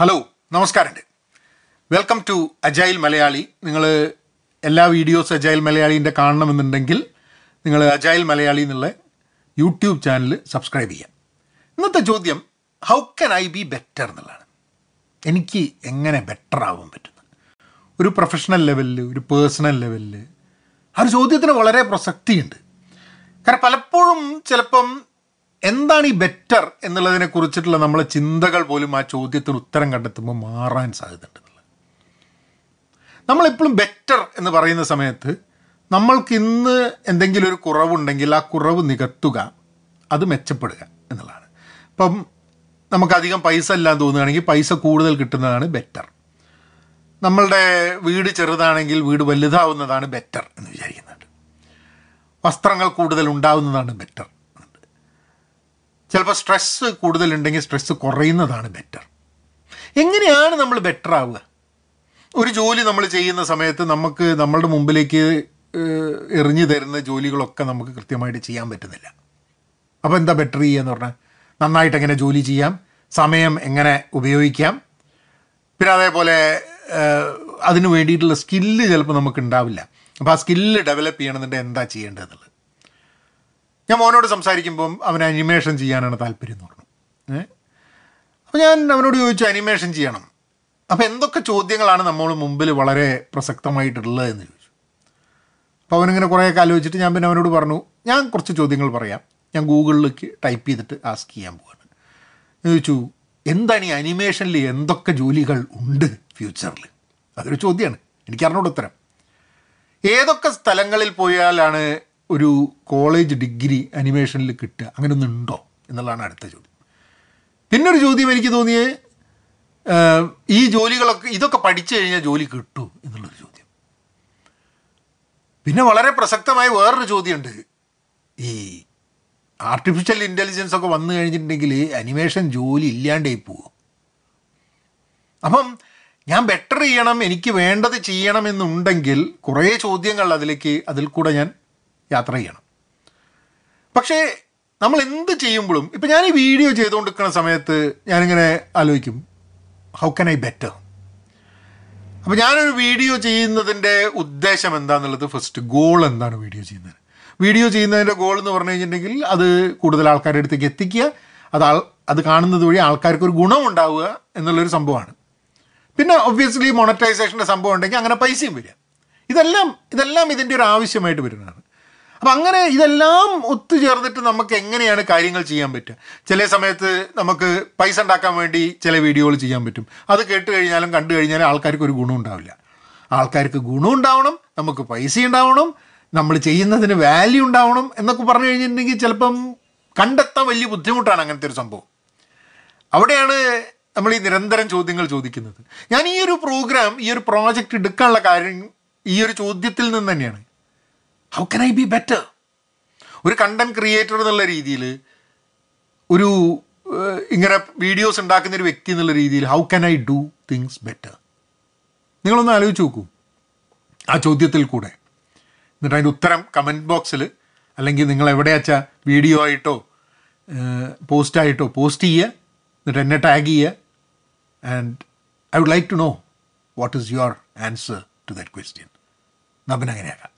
Hello നമസ്കാരമുണ്ട്. Welcome to agile Malayali നിങ്ങൾ എല്ലാ വീഡിയോസ് അജൈൽ മലയാളീന്റെ കാണണമെന്നുണ്ടെങ്കിൽ നിങ്ങൾ അജൈൽ മലയാളി എന്നുള്ള യൂട്യൂബ് ചാനൽ സബ്സ്ക്രൈബ് ചെയ്യാം. ഇന്നത്തെ ചോദ്യം how can I be better എന്നുള്ളതാണ്. എനിക്ക് എങ്ങനെ ബെറ്റർ ആവാൻ പറ്റുന്നത് ഒരു പ്രൊഫഷണൽ ലെവലിൽ ഒരു പേഴ്സണൽ ലെവലിൽ ആ ഒരു ചോദ്യത്തിന് വളരെ പ്രസക്തിയുണ്ട്. കാരണം പലപ്പോഴും ചിലപ്പം എന്താണ് ഈ ബെറ്റർ എന്നുള്ളതിനെ കുറിച്ചിട്ടുള്ള നമ്മളെ ചിന്തകൾ പോലും ആ ചോദ്യത്തിന് ഉത്തരം കണ്ടെത്തുമ്പോൾ മാറാൻ സാധ്യതയുണ്ട് നമ്മളെപ്പോഴും ബെറ്റർ എന്ന് പറയുന്ന സമയത്ത് നമ്മൾക്ക് ഇന്ന് എന്തെങ്കിലും ഒരു കുറവുണ്ടെങ്കിൽ ആ കുറവ് നികത്തുക അത് മെച്ചപ്പെടുക എന്നുള്ളതാണ്. ഇപ്പം നമുക്കധികം പൈസ ഇല്ലാന്ന് തോന്നുകയാണെങ്കിൽ പൈസ കൂടുതൽ കിട്ടുന്നതാണ് ബെറ്റർ നമ്മളുടെ വീട് ചെറുതാണെങ്കിൽ വീട് വലുതാവുന്നതാണ് ബെറ്റർ എന്ന് വിചാരിക്കുന്നുണ്ട്. വസ്ത്രങ്ങൾ കൂടുതൽ ഉണ്ടാവുന്നതാണ് ബെറ്റർ ചിലപ്പോൾ സ്ട്രെസ്സ് കൂടുതലുണ്ടെങ്കിൽ സ്ട്രെസ്സ് കുറയുന്നതാണ് ബെറ്റർ എങ്ങനെയാണ് നമ്മൾ ബെറ്റർ ആവുക? ഒരു ജോലി നമ്മൾ ചെയ്യുന്ന സമയത്ത് നമുക്ക് നമ്മളുടെ മുമ്പിലേക്ക് എറിഞ്ഞു തരുന്ന ജോലികളൊക്കെ നമുക്ക് കൃത്യമായിട്ട് ചെയ്യാൻ പറ്റുന്നില്ല. അപ്പോൾ എന്താ ബെറ്റർ ചെയ്യുക എന്ന് പറഞ്ഞാൽ നന്നായിട്ട് എങ്ങനെ ജോലി ചെയ്യാം സമയം എങ്ങനെ ഉപയോഗിക്കാം പിന്നെ അതേപോലെ അതിന് വേണ്ടിയിട്ടുള്ള സ്കില്ല് ചിലപ്പോൾ നമുക്ക് ഉണ്ടാവില്ല. അപ്പോൾ ആ സ്കില്ല് ഡെവലപ്പ് ചെയ്യണമെന്നുണ്ടെങ്കിൽ എന്താ ചെയ്യേണ്ടതെന്നുള്ളത് ഞാൻ മോനോട് സംസാരിക്കുമ്പം അവന് അനിമേഷൻ ചെയ്യാനാണ് താല്പര്യം എന്ന് പറഞ്ഞു. ഏ? അപ്പോൾ ഞാൻ അവനോട് ചോദിച്ചു അനിമേഷൻ ചെയ്യണം. അപ്പോൾ എന്തൊക്കെ ചോദ്യങ്ങളാണ് നമ്മൾ മുമ്പിൽ വളരെ പ്രസക്തമായിട്ടുള്ളത് എന്ന് ചോദിച്ചു. അപ്പോൾ അവനിങ്ങനെ കുറേയൊക്കെ ആലോചിച്ചിട്ട് ഞാൻ പിന്നെ അവനോട് പറഞ്ഞു ഞാൻ കുറച്ച് ചോദ്യങ്ങൾ പറയാം. ഞാൻ ഗൂഗിളിലേക്ക് ടൈപ്പ് ചെയ്തിട്ട് ആസ്ക് ചെയ്യാൻ പോവാണ്. ചോദിച്ചു എന്താണ് ഈ അനിമേഷനിൽ എന്തൊക്കെ ജോലികൾ ഉണ്ട് ഫ്യൂച്ചറിൽ അതൊരു ചോദ്യമാണ് എനിക്ക് അറിഞ്ഞോട് ഉത്തരം. ഏതൊക്കെ സ്ഥലങ്ങളിൽ പോയാലാണ് ഒരു കോളേജ് ഡിഗ്രി അനിമേഷനിൽ കിട്ടുക. അങ്ങനെ ഒന്നുണ്ടോ എന്നുള്ളതാണ് അടുത്ത ചോദ്യം. പിന്നൊരു ചോദ്യം എനിക്ക് തോന്നിയത് ഈ ജോലികളൊക്കെ ഇതൊക്കെ പഠിച്ചു കഴിഞ്ഞാൽ ജോലി കിട്ടൂ എന്നുള്ളൊരു ചോദ്യം. പിന്നെ വളരെ പ്രസക്തമായ വേറൊരു ചോദ്യമുണ്ട്. ഈ ആർട്ടിഫിഷ്യൽ ഇന്റലിജൻസ് ഒക്കെ വന്നു കഴിഞ്ഞിട്ടുണ്ടെങ്കിൽ അനിമേഷൻ ജോലി ഇല്ലാണ്ടായി പോവും? അപ്പം ഞാൻ ബെറ്റർ ചെയ്യണം എനിക്ക് വേണ്ടത് ചെയ്യണമെന്നുണ്ടെങ്കിൽ കുറേ ചോദ്യങ്ങൾ അതിലേക്ക് അതിൽ കൂടെ ഞാൻ യാത്ര ചെയ്യണം. പക്ഷേ നമ്മൾ എന്ത് ചെയ്യുമ്പോഴും ഇപ്പം ഞാൻ ഈ വീഡിയോ ചെയ്തുകൊണ്ടിരിക്കുന്ന സമയത്ത് ഞാനിങ്ങനെ ആലോചിക്കും ഹൗ കൻ ഐ ബെറ്റർ അപ്പോൾ ഞാനൊരു വീഡിയോ ചെയ്യുന്നതിന്റെ ഉദ്ദേശം എന്താണെന്നുള്ളത് ഫസ്റ്റ് ഗോൾ എന്താണ് വീഡിയോ ചെയ്യുന്നത്? വീഡിയോ ചെയ്യുന്നതിന്റെ ഗോൾ എന്ന് പറഞ്ഞു കഴിഞ്ഞിട്ടുണ്ടെങ്കിൽ അത് കൂടുതൽ ആൾക്കാരുടെ അടുത്തേക്ക് എത്തിക്കുക അത് ആൾ അത് കാണുന്നത് വഴി ആൾക്കാർക്ക് ഒരു ഗുണം ഉണ്ടാവുക എന്നുള്ളൊരു സംഭവമാണ്. പിന്നെ ഒബ്വിയസ്ലി മോണറ്റൈസേഷന്റെ സംഭവം ഉണ്ടെങ്കിൽ അങ്ങനെ പൈസയും വരിക. ഇതെല്ലാം ഇതെല്ലാം ഇതിന്റെ ഒരു ആവശ്യമായിട്ട് വരുന്നതാണ്. അപ്പം അങ്ങനെ ഇതെല്ലാം ഒത്തുചേർന്നിട്ട് നമുക്ക് എങ്ങനെയാണ് കാര്യങ്ങൾ ചെയ്യാൻ പറ്റുക? ചില സമയത്ത് നമുക്ക് പൈസ ഉണ്ടാക്കാൻ വേണ്ടി ചില വീഡിയോകൾ ചെയ്യാൻ പറ്റും. അത് കേട്ട് കഴിഞ്ഞാലും കണ്ടു കഴിഞ്ഞാലും ആൾക്കാർക്ക് ഒരു ഗുണം ഉണ്ടാവില്ല. ആൾക്കാർക്ക് ഗുണം ഉണ്ടാവണം നമുക്ക് പൈസ ഉണ്ടാവണം നമ്മൾ ചെയ്യുന്നതിന് വാല്യൂ ഉണ്ടാവണം എന്നൊക്കെ പറഞ്ഞു കഴിഞ്ഞിട്ടുണ്ടെങ്കിൽ ചിലപ്പം കണ്ടെത്താൻ വലിയ ബുദ്ധിമുട്ടാണ് അങ്ങനത്തെ ഒരു സംഭവം. അവിടെയാണ് നമ്മൾ ഈ നിരന്തരം ചോദ്യങ്ങൾ ചോദിക്കുന്നത്. ഞാൻ ഈ ഒരു പ്രോഗ്രാം ഈ ഒരു പ്രോജക്റ്റ് എടുക്കാനുള്ള കാര്യം ഈ ഒരു ചോദ്യത്തിൽ നിന്ന് തന്നെയാണ്. How can I be better ഒരു കണ്ടന്റ് ക്രിയേറ്റർ എന്നുള്ള രീതിയിൽ ഒരു ഇങ്ങനെ വീഡിയോസ് ഉണ്ടാക്കുന്ന ഒരു വ്യക്തി എന്നുള്ള രീതിയിൽ how can I do things better നിങ്ങളൊന്ന് ആലോചിച്ച് നോക്കൂ. ആ ചോദ്യത്തിൽ കൂടെ. എന്നിട്ട് അതിന്റെ ഉത്തരം കമന്റ് ബോക്സിൽ അല്ലെങ്കിൽ നിങ്ങൾ എവിടെ എവിടെയാച്ചാ വീഡിയോ ആയിട്ടോ പോസ്റ്റായിട്ടോ പോസ്റ്റ് ചെയ്യുക എന്നിട്ട് എന്നെ ടാഗ് ചെയ്യുക and I would like to know what is your answer to that question അങ്ങനെയാക്കാം.